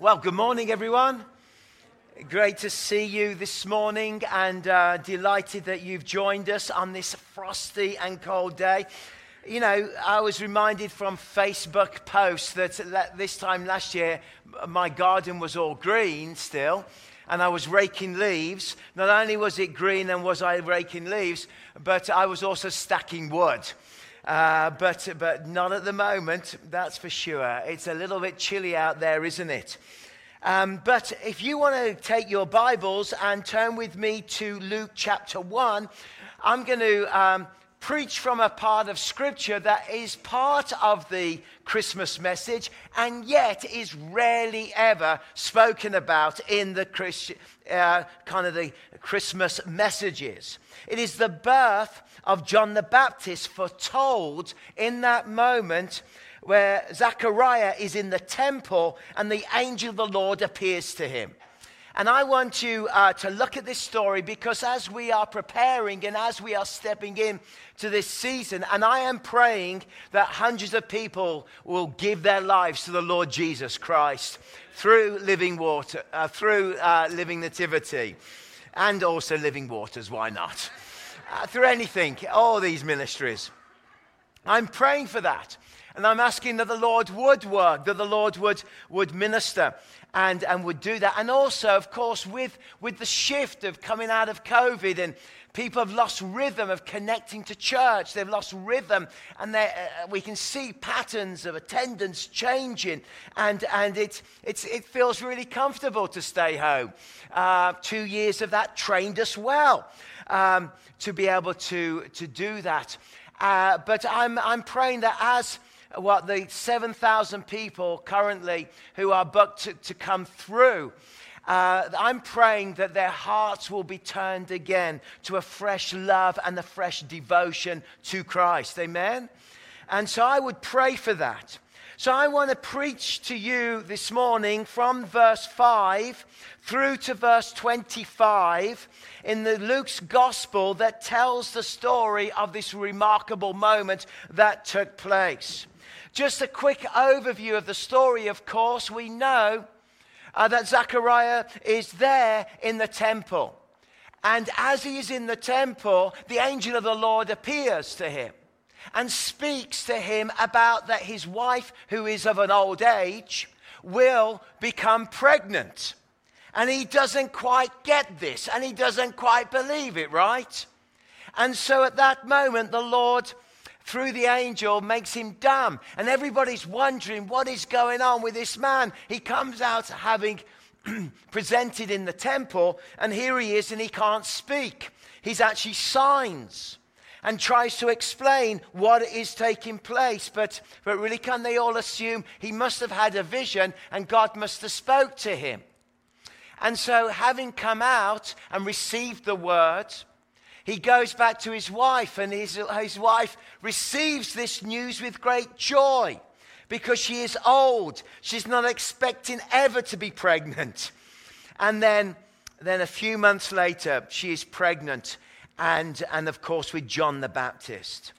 Well, good morning, everyone. Great to see you this morning and uh, delighted that you've joined us on this frosty and cold day. You know, I was reminded from Facebook posts that this time last year, my garden was all green still, and I was raking leaves. Not only was it green and was I raking leaves, but I was also stacking wood. Uh, but, but not at the moment, that's for sure. It's a little bit chilly out there, isn't it? Um, but if you want to take your Bibles and turn with me to Luke chapter 1, I'm going to um, preach from a part of Scripture that is part of the Christmas message and yet is rarely ever spoken about in the uh, kind of the Christmas messages. It is the birth of John the Baptist foretold in that moment where Zechariah is in the temple and the angel of the Lord appears to him. And I want you uh, to look at this story because as we are preparing and as we are stepping in to this season, and I am praying that hundreds of people will give their lives to the Lord Jesus Christ through living water, uh, through uh, living nativity, and also living waters. Why not? Uh, through anything, all these ministries. I'm praying for that. And I'm asking that the Lord would work, that the Lord would, would minister and, and would do that. And also, of course, with, with the shift of coming out of COVID and people have lost rhythm of connecting to church. They've lost rhythm, and uh, we can see patterns of attendance changing, and, and it, it feels really comfortable to stay home. Uh, two years of that trained us well um, to be able to, to do that. Uh, but I'm, I'm praying that as what the 7,000 people currently who are booked to, to come through. Uh, I'm praying that their hearts will be turned again to a fresh love and a fresh devotion to Christ. Amen? And so I would pray for that. So I want to preach to you this morning from verse 5 through to verse 25 in the Luke's gospel that tells the story of this remarkable moment that took place. Just a quick overview of the story, of course, we know uh, that Zechariah is there in the temple. And as he is in the temple, the angel of the Lord appears to him and speaks to him about that his wife, who is of an old age, will become pregnant. And he doesn't quite get this and he doesn't quite believe it, right? And so at that moment, the Lord through the angel makes him dumb. And everybody's wondering what is going on with this man. He comes out having presented in the temple, and here he is, and he can't speak. He's actually signs and tries to explain what is taking place. But, but really, can they all assume he must have had a vision and God must have spoke to him? And so, having come out and received the word, he goes back to his wife, and his, his wife receives this news with great joy because she is old. She's not expecting ever to be pregnant. And then, then a few months later, she is pregnant, and, and of course, with John the Baptist.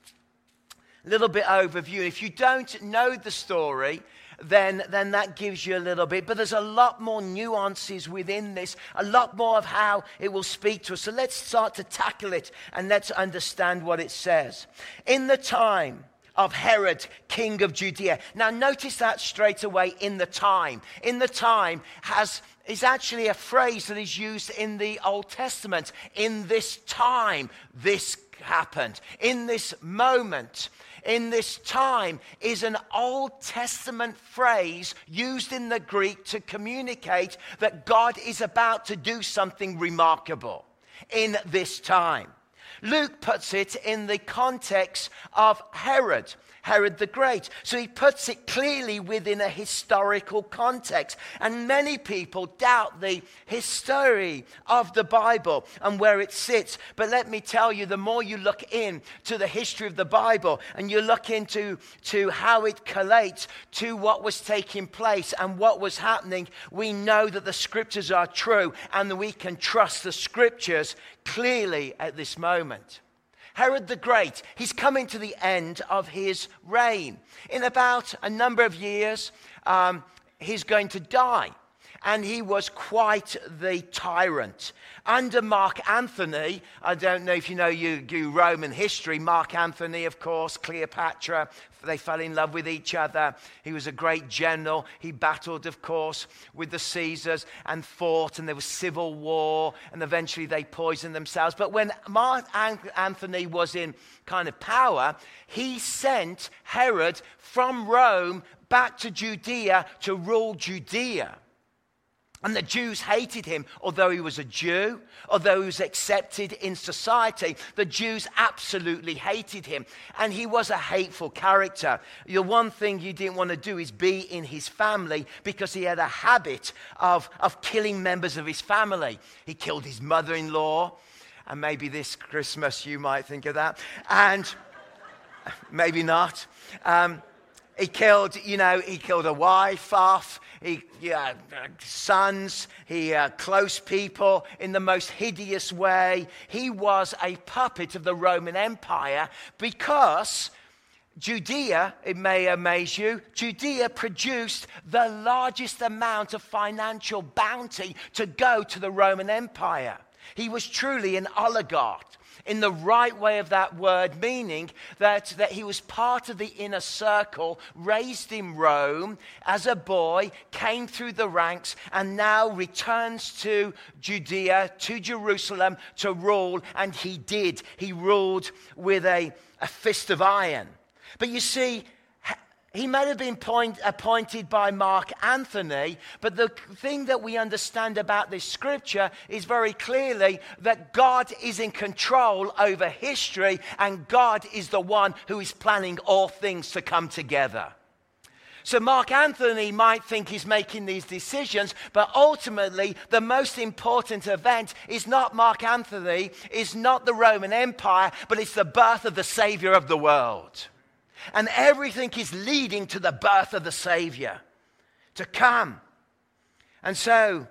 A little bit overview. If you don't know the story, then, then that gives you a little bit. But there's a lot more nuances within this, a lot more of how it will speak to us. So let's start to tackle it and let's understand what it says. In the time, of Herod, king of Judea. Now, notice that straight away in the time. In the time has is actually a phrase that is used in the Old Testament. In this time, this happened. In this moment, in this time is an Old Testament phrase used in the Greek to communicate that God is about to do something remarkable in this time. Luke puts it in the context of Herod. Herod the Great. So he puts it clearly within a historical context. And many people doubt the history of the Bible and where it sits. But let me tell you, the more you look into the history of the Bible and you look into to how it collates to what was taking place and what was happening, we know that the scriptures are true and that we can trust the scriptures clearly at this moment. Herod the Great, he's coming to the end of his reign. In about a number of years, um, he's going to die. And he was quite the tyrant. Under Mark Anthony, I don't know if you know you, you Roman history, Mark Anthony, of course, Cleopatra, they fell in love with each other. He was a great general. He battled, of course, with the Caesars and fought, and there was civil war, and eventually they poisoned themselves. But when Mark Anthony was in kind of power, he sent Herod from Rome back to Judea to rule Judea. And the Jews hated him, although he was a Jew, although he was accepted in society. The Jews absolutely hated him. And he was a hateful character. The one thing you didn't want to do is be in his family because he had a habit of, of killing members of his family. He killed his mother in law. And maybe this Christmas you might think of that. And maybe not. Um, he killed, you know, he killed a wife off, he, yeah, sons, he uh, close people in the most hideous way. He was a puppet of the Roman Empire because Judea, it may amaze you, Judea produced the largest amount of financial bounty to go to the Roman Empire. He was truly an oligarch in the right way of that word, meaning that, that he was part of the inner circle, raised in Rome as a boy, came through the ranks, and now returns to Judea, to Jerusalem to rule. And he did. He ruled with a, a fist of iron. But you see, he may have been point, appointed by Mark Anthony, but the thing that we understand about this scripture is very clearly that God is in control over history and God is the one who is planning all things to come together. So, Mark Anthony might think he's making these decisions, but ultimately, the most important event is not Mark Anthony, is not the Roman Empire, but it's the birth of the Savior of the world. And everything is leading to the birth of the Savior to come. And so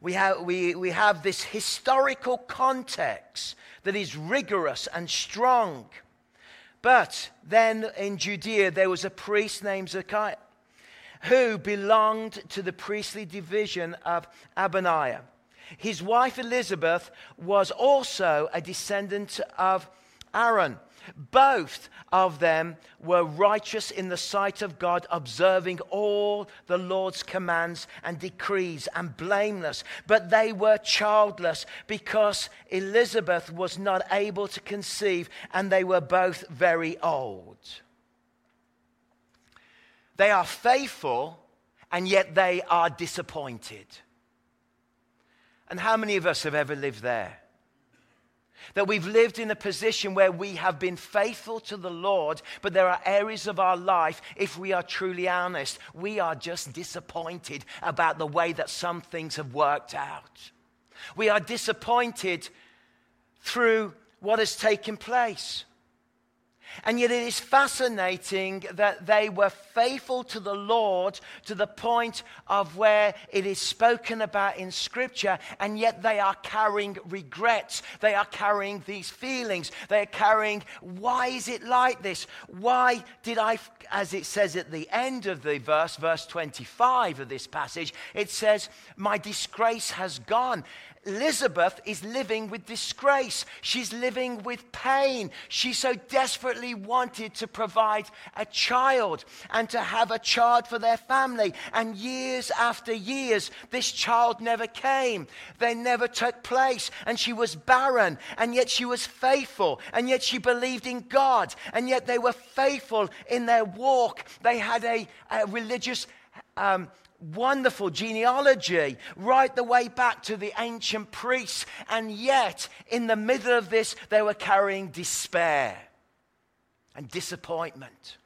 we have, we, we have this historical context that is rigorous and strong. But then in Judea, there was a priest named Zacchaeus who belonged to the priestly division of Abijah. His wife Elizabeth was also a descendant of Aaron. Both of them were righteous in the sight of God, observing all the Lord's commands and decrees and blameless. But they were childless because Elizabeth was not able to conceive, and they were both very old. They are faithful, and yet they are disappointed. And how many of us have ever lived there? That we've lived in a position where we have been faithful to the Lord, but there are areas of our life, if we are truly honest, we are just disappointed about the way that some things have worked out. We are disappointed through what has taken place. And yet it is fascinating that they were faithful to the Lord to the point of where it is spoken about in Scripture, and yet they are carrying regrets. They are carrying these feelings. They are carrying, why is it like this? Why did I, as it says at the end of the verse, verse 25 of this passage, it says, My disgrace has gone. Elizabeth is living with disgrace. She's living with pain. She's so desperately wanted to provide a child and to have a child for their family. And years after years, this child never came. They never took place. And she was barren. And yet she was faithful. And yet she believed in God. And yet they were faithful in their walk. They had a, a religious um, wonderful genealogy right the way back to the ancient priests. And yet, in the middle of this, they were carrying despair and disappointment.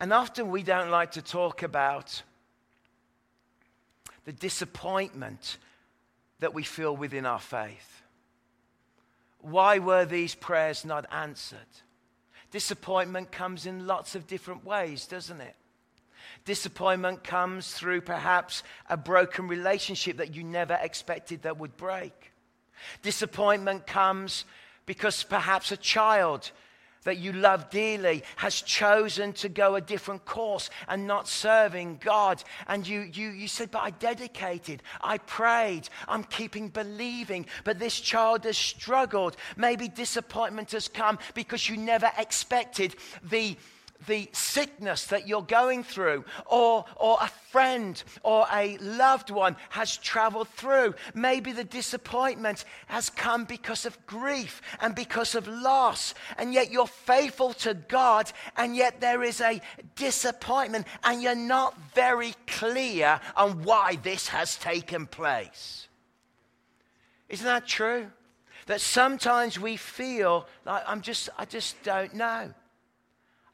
And often we don't like to talk about the disappointment that we feel within our faith. Why were these prayers not answered? Disappointment comes in lots of different ways, doesn't it? Disappointment comes through perhaps a broken relationship that you never expected that would break. Disappointment comes because perhaps a child that you love dearly has chosen to go a different course and not serving God. And you, you, you said, But I dedicated, I prayed, I'm keeping believing. But this child has struggled. Maybe disappointment has come because you never expected the the sickness that you're going through, or, or a friend or a loved one has traveled through. Maybe the disappointment has come because of grief and because of loss, and yet you're faithful to God, and yet there is a disappointment, and you're not very clear on why this has taken place. Isn't that true? That sometimes we feel like I'm just, I just don't know.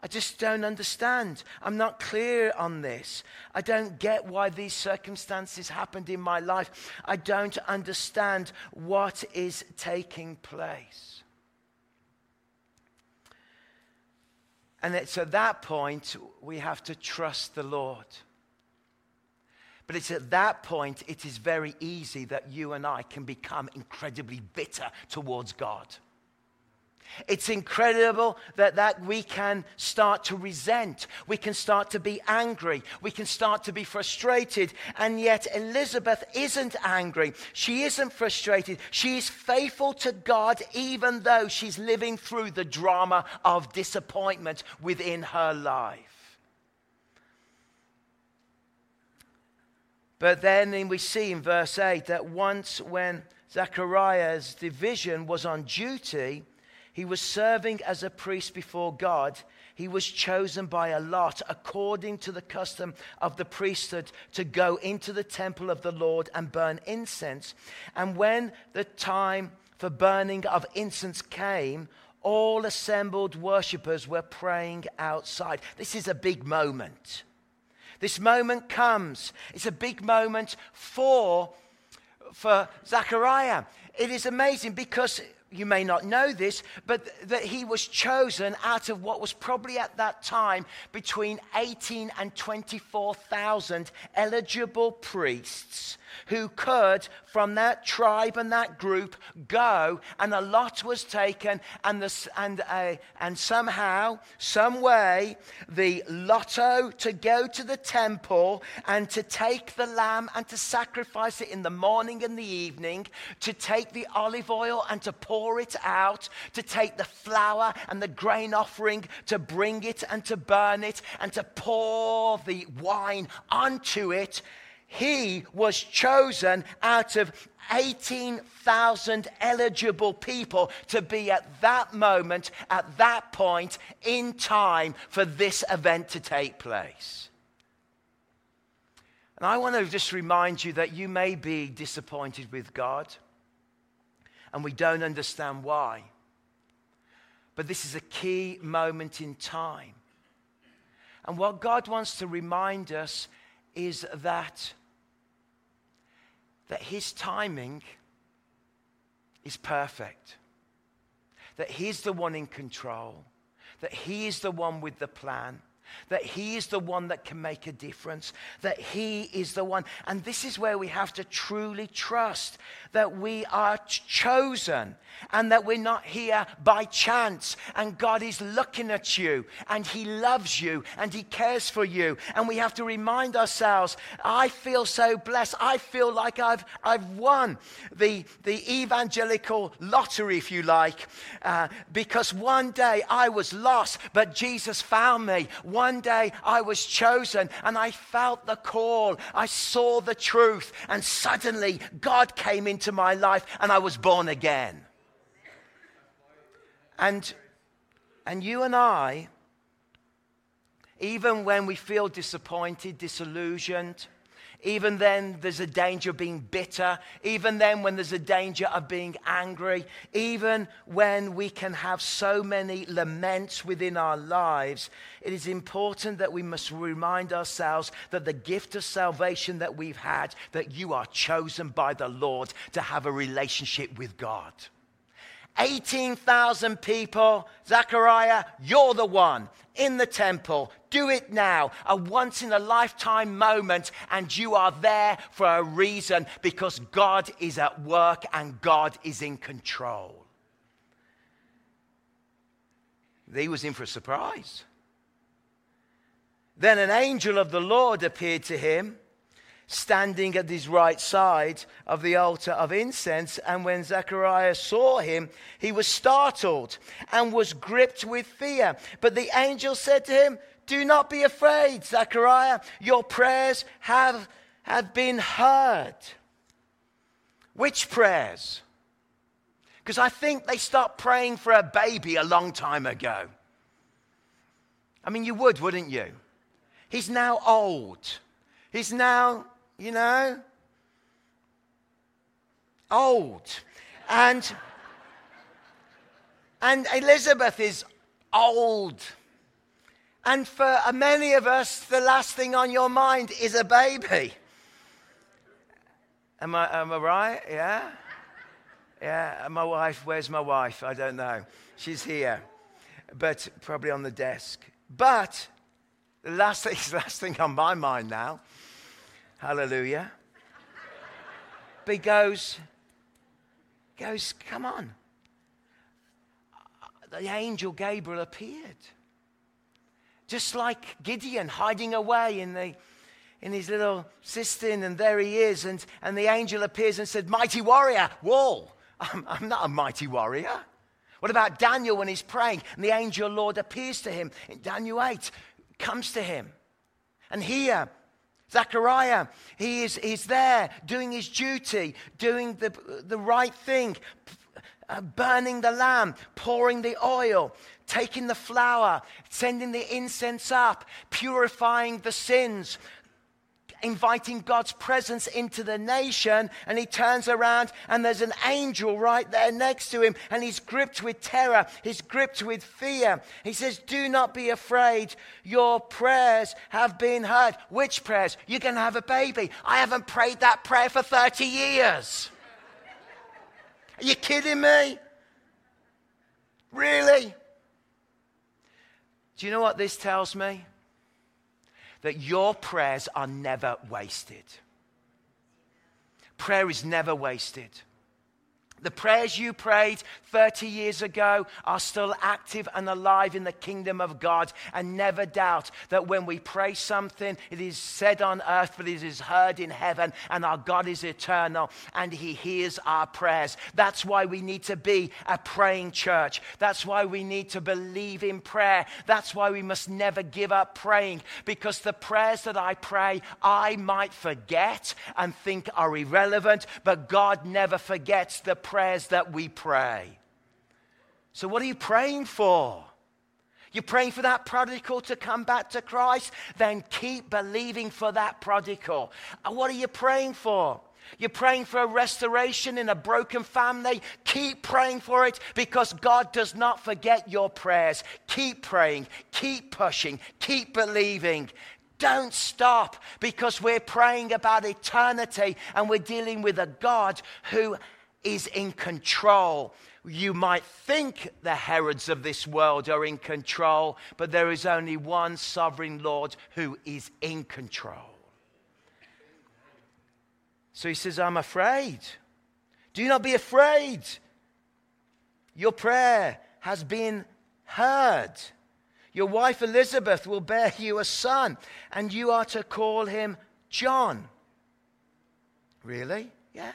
I just don't understand. I'm not clear on this. I don't get why these circumstances happened in my life. I don't understand what is taking place. And it's at that point we have to trust the Lord. But it's at that point it is very easy that you and I can become incredibly bitter towards God. It's incredible that, that we can start to resent. We can start to be angry. We can start to be frustrated. And yet, Elizabeth isn't angry. She isn't frustrated. She is faithful to God, even though she's living through the drama of disappointment within her life. But then we see in verse 8 that once when Zechariah's division was on duty, he was serving as a priest before God. He was chosen by a lot, according to the custom of the priesthood, to go into the temple of the Lord and burn incense. And when the time for burning of incense came, all assembled worshippers were praying outside. This is a big moment. This moment comes. It's a big moment for, for Zechariah. It is amazing because you may not know this, but that he was chosen out of what was probably at that time between 18 and 24,000 eligible priests who could, from that tribe and that group, go, and a lot was taken, and, the, and, uh, and somehow, some way, the lotto to go to the temple and to take the lamb and to sacrifice it in the morning and the evening, to take the olive oil and to pour it out, to take the flour and the grain offering, to bring it and to burn it, and to pour the wine onto it he was chosen out of 18,000 eligible people to be at that moment, at that point in time for this event to take place. And I want to just remind you that you may be disappointed with God, and we don't understand why. But this is a key moment in time. And what God wants to remind us is that, that his timing is perfect, that he's the one in control, that he is the one with the plan, that He is the one that can make a difference, that He is the one. And this is where we have to truly trust that we are chosen and that we're not here by chance. And God is looking at you and He loves you and He cares for you. And we have to remind ourselves I feel so blessed. I feel like I've, I've won the, the evangelical lottery, if you like, uh, because one day I was lost, but Jesus found me. One day I was chosen and I felt the call. I saw the truth, and suddenly God came into my life and I was born again. And, and you and I, even when we feel disappointed, disillusioned, even then, there's a danger of being bitter. Even then, when there's a danger of being angry. Even when we can have so many laments within our lives, it is important that we must remind ourselves that the gift of salvation that we've had, that you are chosen by the Lord to have a relationship with God. 18,000 people. Zechariah, you're the one in the temple. Do it now. A once in a lifetime moment, and you are there for a reason because God is at work and God is in control. he was in for a surprise. Then an angel of the Lord appeared to him, standing at his right side of the altar of incense. And when Zechariah saw him, he was startled and was gripped with fear. But the angel said to him, Do not be afraid, Zechariah. Your prayers have, have been heard. Which prayers? Because I think they stopped praying for a baby a long time ago. I mean, you would, wouldn't you? He's now old. He's now, you know, old. And, and Elizabeth is old. And for many of us, the last thing on your mind is a baby. Am I, am I right? Yeah? Yeah, my wife, where's my wife? I don't know. She's here, but probably on the desk. But the last thing, last thing on my mind now, hallelujah. But he goes, goes, come on. The angel Gabriel appeared. Just like Gideon hiding away in, the, in his little cistern, and there he is. And, and the angel appears and said, Mighty warrior, wall. I'm, I'm not a mighty warrior. What about Daniel when he's praying and the angel Lord appears to him in Daniel 8? comes to him. And here, Zechariah, he is he's there doing his duty, doing the, the right thing, uh, burning the lamb, pouring the oil, taking the flour, sending the incense up, purifying the sins, inviting God's presence into the nation, and he turns around and there's an angel right there next to him, and he's gripped with terror, he's gripped with fear. He says, Do not be afraid, your prayers have been heard. Which prayers? You're going to have a baby. I haven't prayed that prayer for 30 years. Are you kidding me? Really? Do you know what this tells me? That your prayers are never wasted. Prayer is never wasted. The prayers you prayed 30 years ago are still active and alive in the kingdom of God. And never doubt that when we pray something, it is said on earth, but it is heard in heaven. And our God is eternal and he hears our prayers. That's why we need to be a praying church. That's why we need to believe in prayer. That's why we must never give up praying because the prayers that I pray, I might forget and think are irrelevant, but God never forgets the prayers that we pray. So, what are you praying for? You're praying for that prodigal to come back to Christ? Then keep believing for that prodigal. And what are you praying for? You're praying for a restoration in a broken family. Keep praying for it because God does not forget your prayers. Keep praying, keep pushing, keep believing. Don't stop because we're praying about eternity and we're dealing with a God who is in control. You might think the Herods of this world are in control, but there is only one sovereign Lord who is in control. So he says, I'm afraid. Do not be afraid. Your prayer has been heard. Your wife Elizabeth will bear you a son, and you are to call him John. Really? Yeah.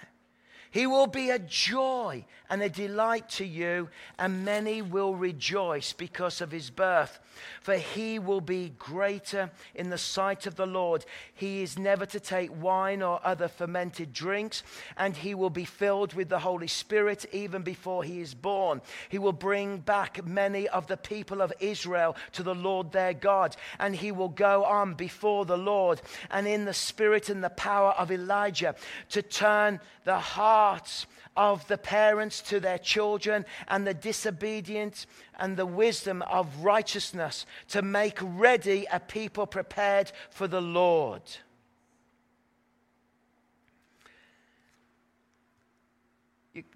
He will be a joy and a delight to you, and many will rejoice because of his birth. For he will be greater in the sight of the Lord. He is never to take wine or other fermented drinks, and he will be filled with the Holy Spirit even before he is born. He will bring back many of the people of Israel to the Lord their God, and he will go on before the Lord and in the spirit and the power of Elijah to turn the hearts of the parents to their children and the disobedient and the wisdom of righteousness to make ready a people prepared for the Lord.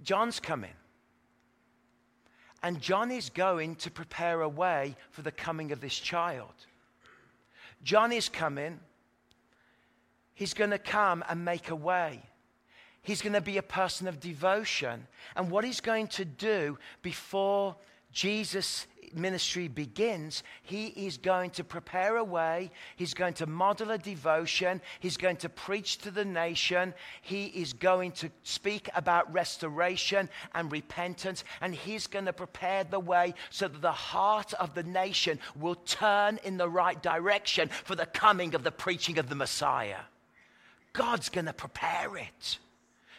John's coming. And John is going to prepare a way for the coming of this child. John is coming. He's going to come and make a way. He's going to be a person of devotion. And what he's going to do before Jesus ministry begins, he is going to prepare a way. He's going to model a devotion. He's going to preach to the nation. He is going to speak about restoration and repentance. And he's going to prepare the way so that the heart of the nation will turn in the right direction for the coming of the preaching of the Messiah. God's going to prepare it.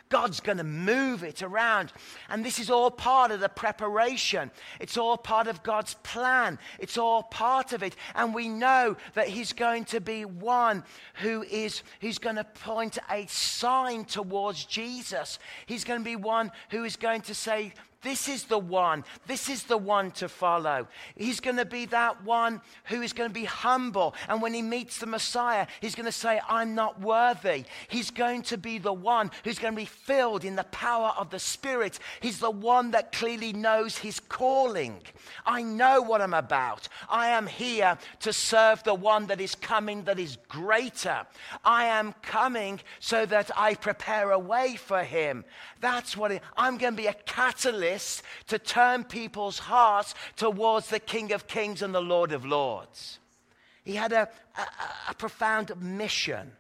God's going to move it around. And this is all part of the preparation. It's all part of God's plan. It's all part of it. And we know that He's going to be one who is, He's going to point a sign towards Jesus. He's going to be one who is going to say, this is the one. This is the one to follow. He's going to be that one who is going to be humble. And when he meets the Messiah, he's going to say, I'm not worthy. He's going to be the one who's going to be filled in the power of the Spirit. He's the one that clearly knows his calling. I know what I'm about. I am here to serve the one that is coming that is greater. I am coming so that I prepare a way for him. That's what it, I'm going to be a catalyst to turn people's hearts towards the King of Kings and the Lord of Lords. He had a, a, a profound mission.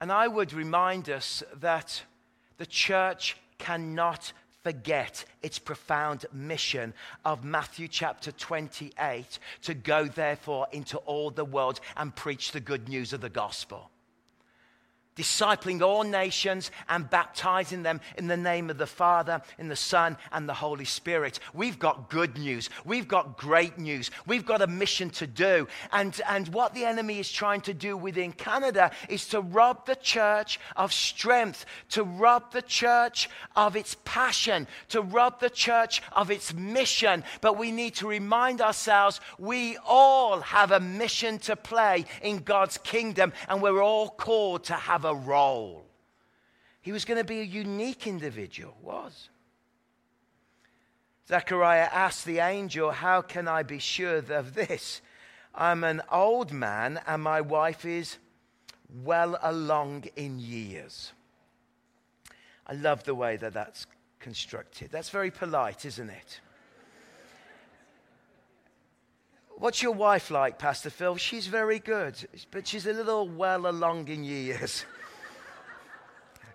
And I would remind us that the church cannot forget its profound mission of Matthew chapter 28 to go, therefore, into all the world and preach the good news of the gospel discipling all nations and baptizing them in the name of the Father, in the Son, and the Holy Spirit. We've got good news. We've got great news. We've got a mission to do. And, and what the enemy is trying to do within Canada is to rob the church of strength, to rob the church of its passion, to rob the church of its mission. But we need to remind ourselves we all have a mission to play in God's kingdom, and we're all called to have a a role. He was going to be a unique individual, was. Zechariah asked the angel, How can I be sure of this? I'm an old man and my wife is well along in years. I love the way that that's constructed. That's very polite, isn't it? What's your wife like, Pastor Phil? She's very good, but she's a little well along in years.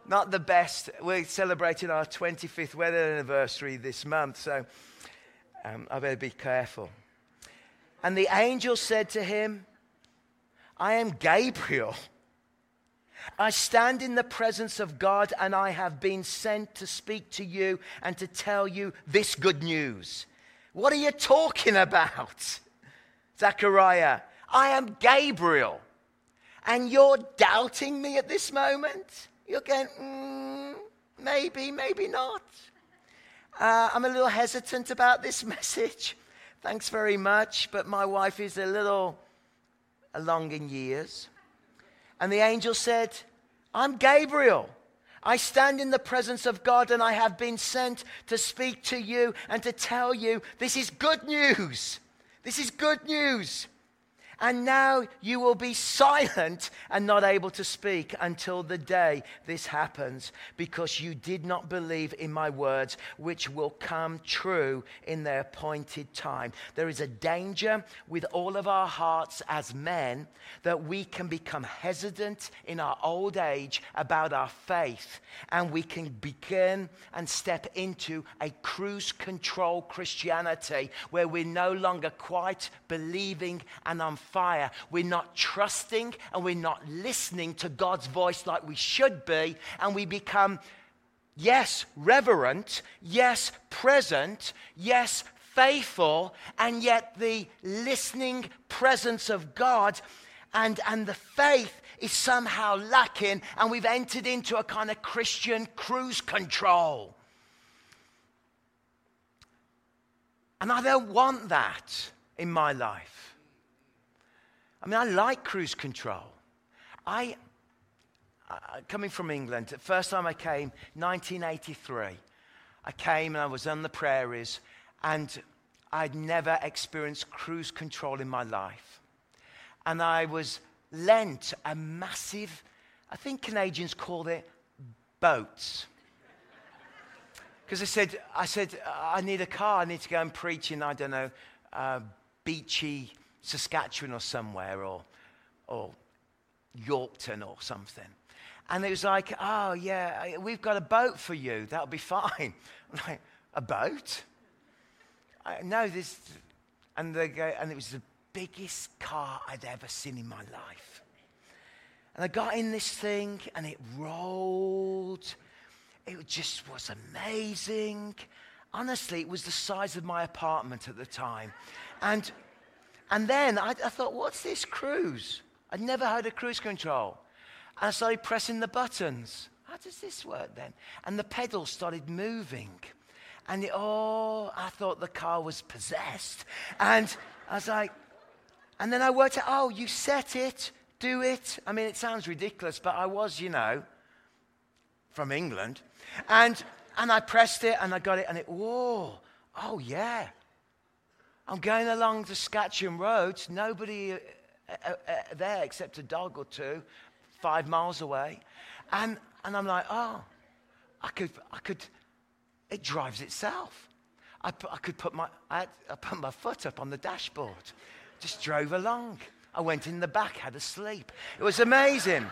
not the best. We're celebrating our 25th wedding anniversary this month, so um, I better be careful. And the angel said to him, I am Gabriel. I stand in the presence of God, and I have been sent to speak to you and to tell you this good news. What are you talking about? Zechariah, I am Gabriel, and you're doubting me at this moment? You're going, mm, maybe, maybe not. Uh, I'm a little hesitant about this message. Thanks very much, but my wife is a little along in years. And the angel said, I'm Gabriel. I stand in the presence of God and I have been sent to speak to you and to tell you this is good news. This is good news. And now you will be silent and not able to speak until the day this happens, because you did not believe in my words, which will come true in their appointed time. There is a danger with all of our hearts as men that we can become hesitant in our old age about our faith, and we can begin and step into a cruise control Christianity where we're no longer quite believing and on fire. We're not trusting and we're not listening to God's voice like we should be, and we become, yes, reverent, yes, present, yes, faithful, and yet the listening presence of God and, and the faith is somehow lacking, and we've entered into a kind of Christian cruise control. And I don't want that in my life. I mean, I like cruise control. I, uh, coming from England, the first time I came, 1983, I came and I was on the prairies, and I'd never experienced cruise control in my life. And I was lent a massive, I think Canadians call it boats. Because I said, I said, I need a car. I need to go and preach in, I don't know, uh, beachy Saskatchewan or somewhere, or, or Yorkton or something. And it was like, oh, yeah, we've got a boat for you. That'll be fine. I'm like, a boat? I, no, this. And, they go, and it was the biggest car I'd ever seen in my life. And I got in this thing and it rolled. It just was amazing. Honestly, it was the size of my apartment at the time. And, and then I, I thought, what's this cruise? I'd never heard of cruise control. And I started pressing the buttons. How does this work then? And the pedals started moving. And it, oh, I thought the car was possessed. And I was like, and then I worked out, oh, you set it, do it. I mean, it sounds ridiculous, but I was, you know, from England. And, and I pressed it and I got it, and it, whoa, oh, yeah. I'm going along the Saskatchewan roads, nobody uh, uh, uh, there except a dog or two, five miles away. And, and I'm like, oh, I could, I could, it drives itself. I, I could put my, I, had, I put my foot up on the dashboard, just drove along. I went in the back, had a sleep. It was amazing.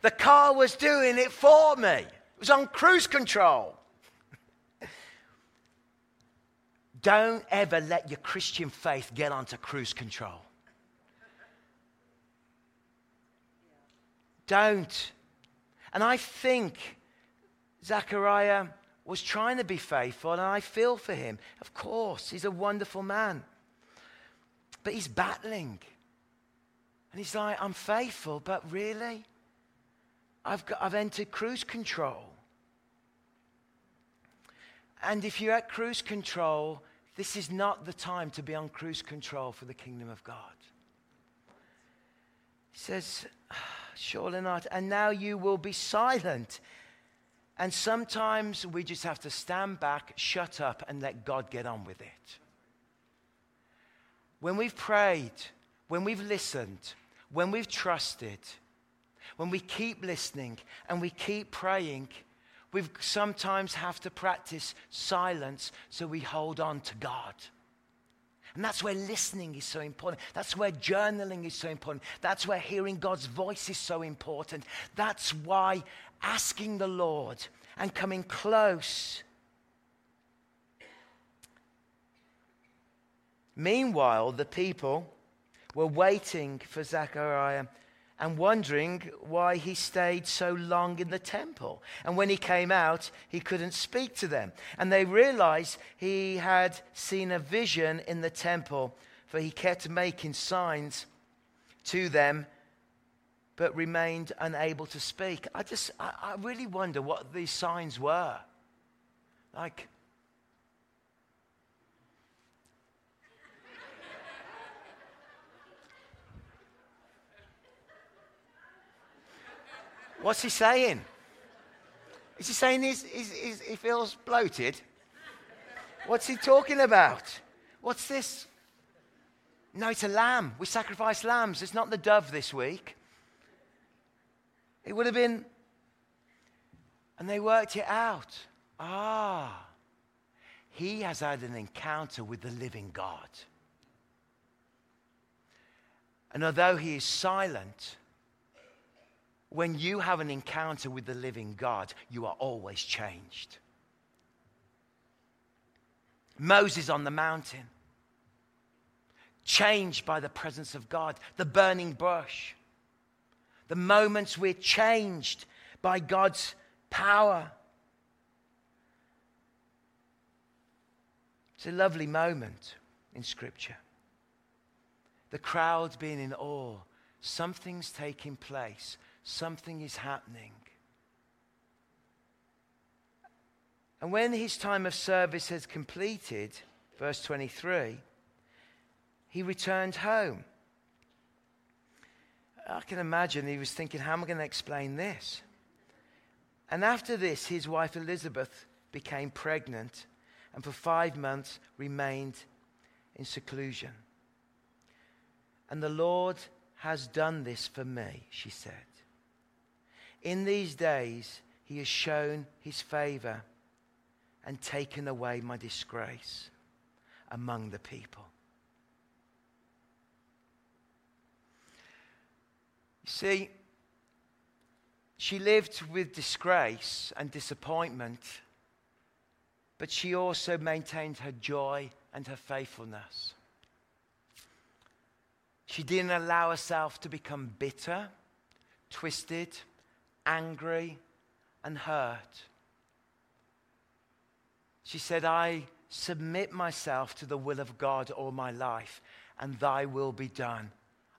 the car was doing it for me. It was on cruise control. Don't ever let your Christian faith get onto cruise control. Don't. And I think Zechariah was trying to be faithful, and I feel for him. Of course, he's a wonderful man. But he's battling. And he's like, I'm faithful, but really? I've, got, I've entered cruise control. And if you're at cruise control, this is not the time to be on cruise control for the kingdom of God. He says, Surely not. And now you will be silent. And sometimes we just have to stand back, shut up, and let God get on with it. When we've prayed, when we've listened, when we've trusted, when we keep listening and we keep praying, we sometimes have to practice silence so we hold on to God. And that's where listening is so important. That's where journaling is so important. That's where hearing God's voice is so important. That's why asking the Lord and coming close. Meanwhile, the people were waiting for Zechariah and wondering why he stayed so long in the temple. And when he came out, he couldn't speak to them. And they realized he had seen a vision in the temple, for he kept making signs to them, but remained unable to speak. I just, I, I really wonder what these signs were. Like, What's he saying? Is he saying he's, he's, he's, he feels bloated? What's he talking about? What's this? No, it's a lamb. We sacrifice lambs. It's not the dove this week. It would have been. And they worked it out. Ah, he has had an encounter with the living God. And although he is silent, when you have an encounter with the living God, you are always changed. Moses on the mountain, changed by the presence of God, the burning bush, the moments we're changed by God's power. It's a lovely moment in Scripture. The crowd being in awe, something's taking place something is happening. And when his time of service has completed, verse 23, he returned home. I can imagine he was thinking, how am I going to explain this? And after this, his wife Elizabeth became pregnant and for five months remained in seclusion. And the Lord has done this for me, she said. In these days, he has shown his favor and taken away my disgrace among the people. You see, she lived with disgrace and disappointment, but she also maintained her joy and her faithfulness. She didn't allow herself to become bitter, twisted, angry, and hurt. She said, I submit myself to the will of God all my life, and thy will be done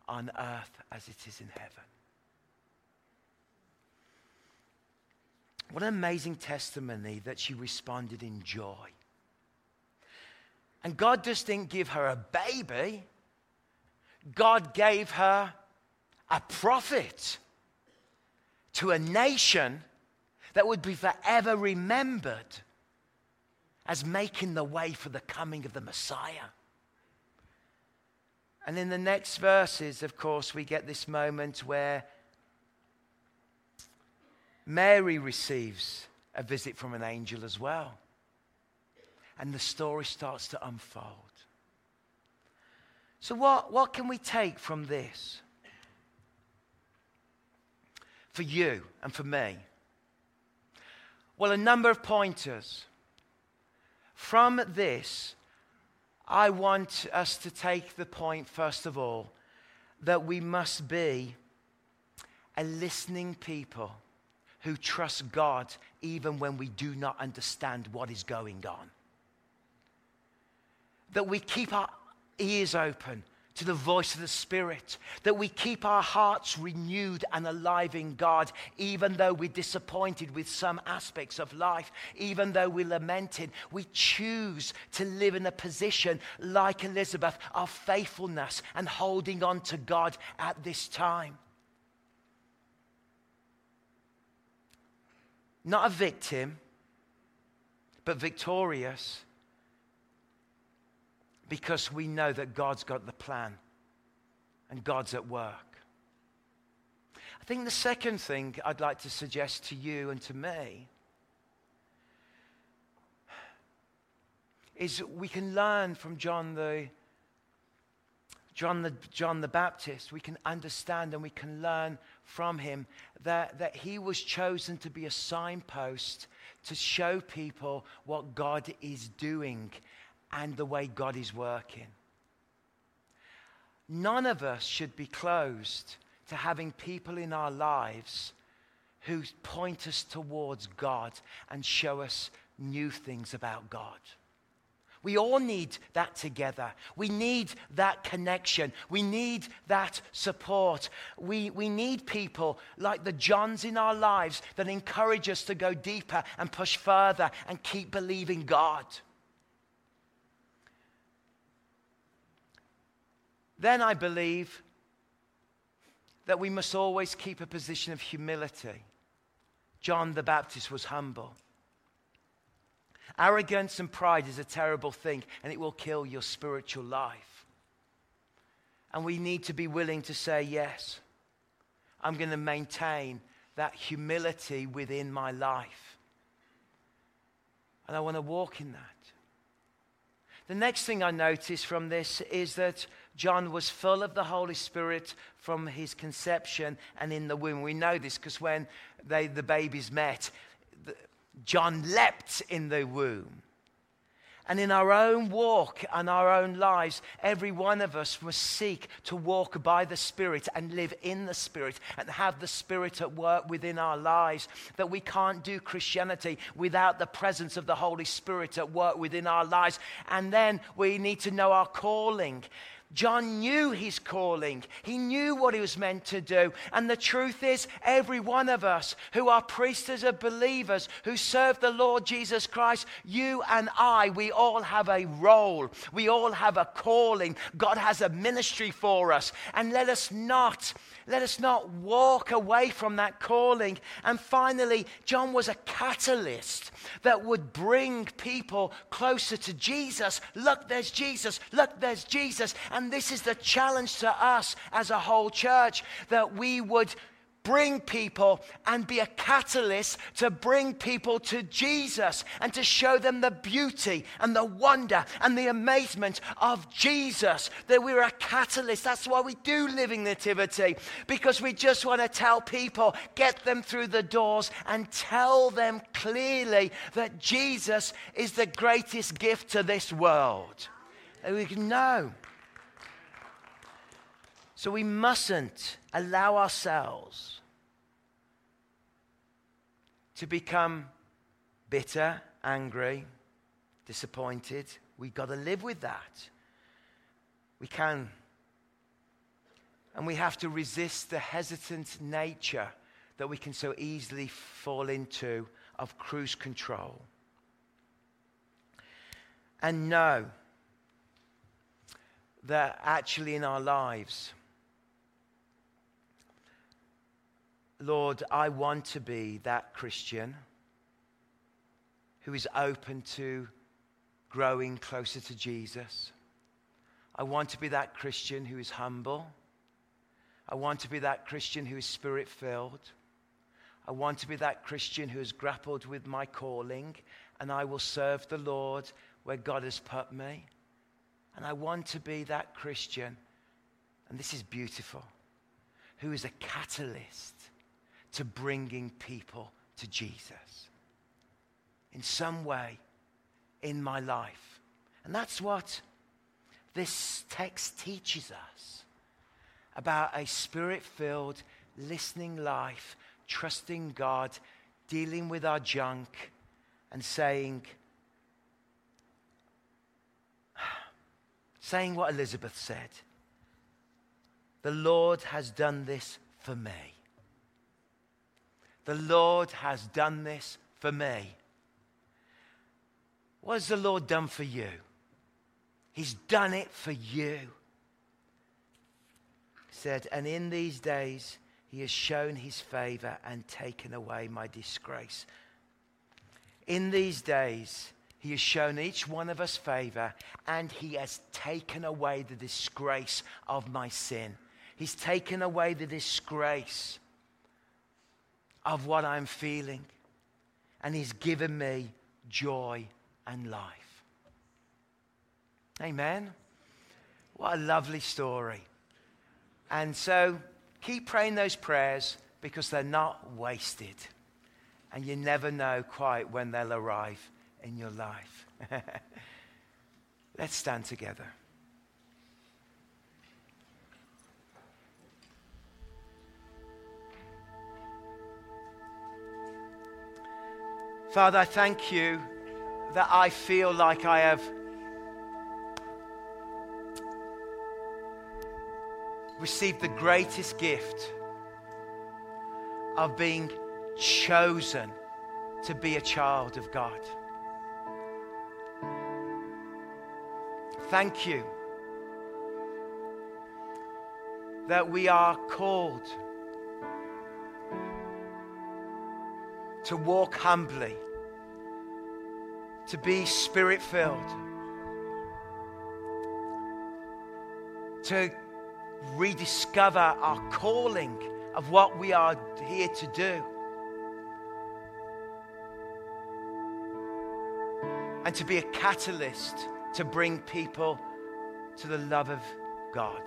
on earth as it is in heaven. What an amazing testimony that she responded in joy. And God just didn't give her a baby, God gave her a prophet to a nation that would be forever remembered as making the way for the coming of the Messiah. And in the next verses, of course, we get this moment where Mary receives a visit from an angel as well. And the story starts to unfold. So, what, what can we take from this? For you and for me? Well, a number of pointers. From this, I want us to take the point, first of all, that we must be a listening people who trust God even when we do not understand what is going on. That we keep our ears open to the voice of the Spirit, that we keep our hearts renewed and alive in God, even though we're disappointed with some aspects of life, even though we're lamenting. We choose to live in a position like Elizabeth of faithfulness and holding on to God at this time. Not a victim, but victorious because we know that God's got the plan and God's at work. I think the second thing I'd like to suggest to you and to me is we can learn from John the John the, John the Baptist, we can understand and we can learn from him that, that he was chosen to be a signpost to show people what God is doing and the way God is working. None of us should be closed to having people in our lives who point us towards God and show us new things about God. We all need that together. We need that connection. We need that support. We, we need people like the Johns in our lives that encourage us to go deeper and push further and keep believing God. Then I believe that we must always keep a position of humility. John the Baptist was humble. Arrogance and pride is a terrible thing, and it will kill your spiritual life. And we need to be willing to say, Yes, I'm going to maintain that humility within my life. And I want to walk in that. The next thing I notice from this is that John was full of the Holy Spirit from his conception and in the womb. We know this because when they, the babies met, John leapt in the womb. And in our own walk and our own lives, every one of us must seek to walk by the Spirit and live in the Spirit and have the Spirit at work within our lives. That we can't do Christianity without the presence of the Holy Spirit at work within our lives. And then we need to know our calling. John knew his calling. He knew what he was meant to do. And the truth is, every one of us who are priests of believers, who serve the Lord Jesus Christ, you and I, we all have a role. We all have a calling. God has a ministry for us. And let us not let us not walk away from that calling. And finally, John was a catalyst that would bring people closer to Jesus. Look, there's Jesus. Look, there's Jesus. And this is the challenge to us as a whole church that we would bring people and be a catalyst to bring people to Jesus and to show them the beauty and the wonder and the amazement of Jesus. That we're a catalyst. That's why we do Living Nativity, because we just want to tell people, get them through the doors and tell them clearly that Jesus is the greatest gift to this world. And we can know. So we mustn't allow ourselves to become bitter, angry, disappointed. We've got to live with that. We can. And we have to resist the hesitant nature that we can so easily fall into of cruise control. And know that actually in our lives, Lord, I want to be that Christian who is open to growing closer to Jesus. I want to be that Christian who is humble. I want to be that Christian who is spirit filled. I want to be that Christian who has grappled with my calling and I will serve the Lord where God has put me. And I want to be that Christian, and this is beautiful, who is a catalyst to bringing people to Jesus in some way in my life. And that's what this text teaches us about a spirit filled, listening life, trusting God, dealing with our junk, and saying, saying what Elizabeth said The Lord has done this for me. The Lord has done this for me. What has the Lord done for you? He's done it for you. Said, And in these days he has shown his favor and taken away my disgrace. In these days he has shown each one of us favor and he has taken away the disgrace of my sin. He's taken away the disgrace of what I'm feeling. And He's given me joy and life. Amen. What a lovely story. And so keep praying those prayers because they're not wasted. And you never know quite when they'll arrive in your life. Let's stand together. Father, I thank you that I feel like I have received the greatest gift of being chosen to be a child of God. Thank you that we are called to walk humbly, to be spirit filled, to rediscover our calling of what we are here to do. And to be a catalyst to bring people to the love of God.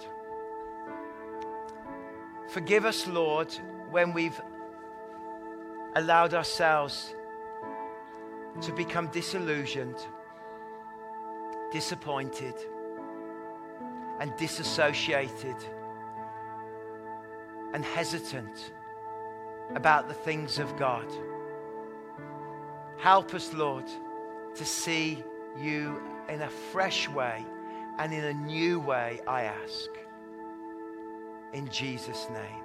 Forgive us, Lord, when we've allowed ourselves to become disillusioned, disappointed, and disassociated and hesitant about the things of God. Help us, Lord, to see you in a fresh way and in a new way, I ask. In Jesus' name.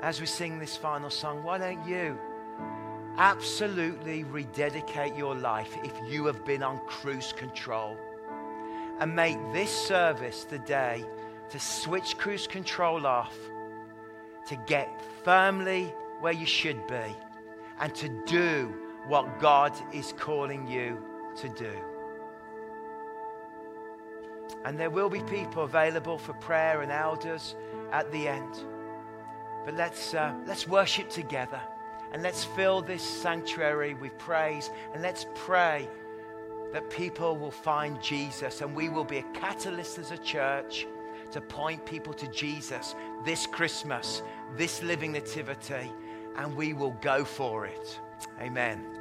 As we sing this final song, why don't you absolutely rededicate your life if you have been on cruise control and make this service the day to switch cruise control off, to get firmly where you should be, and to do what God is calling you to do. And there will be people available for prayer and elders at the end. But let's, uh, let's worship together and let's fill this sanctuary with praise and let's pray that people will find Jesus and we will be a catalyst as a church to point people to Jesus this Christmas, this living nativity, and we will go for it. Amen.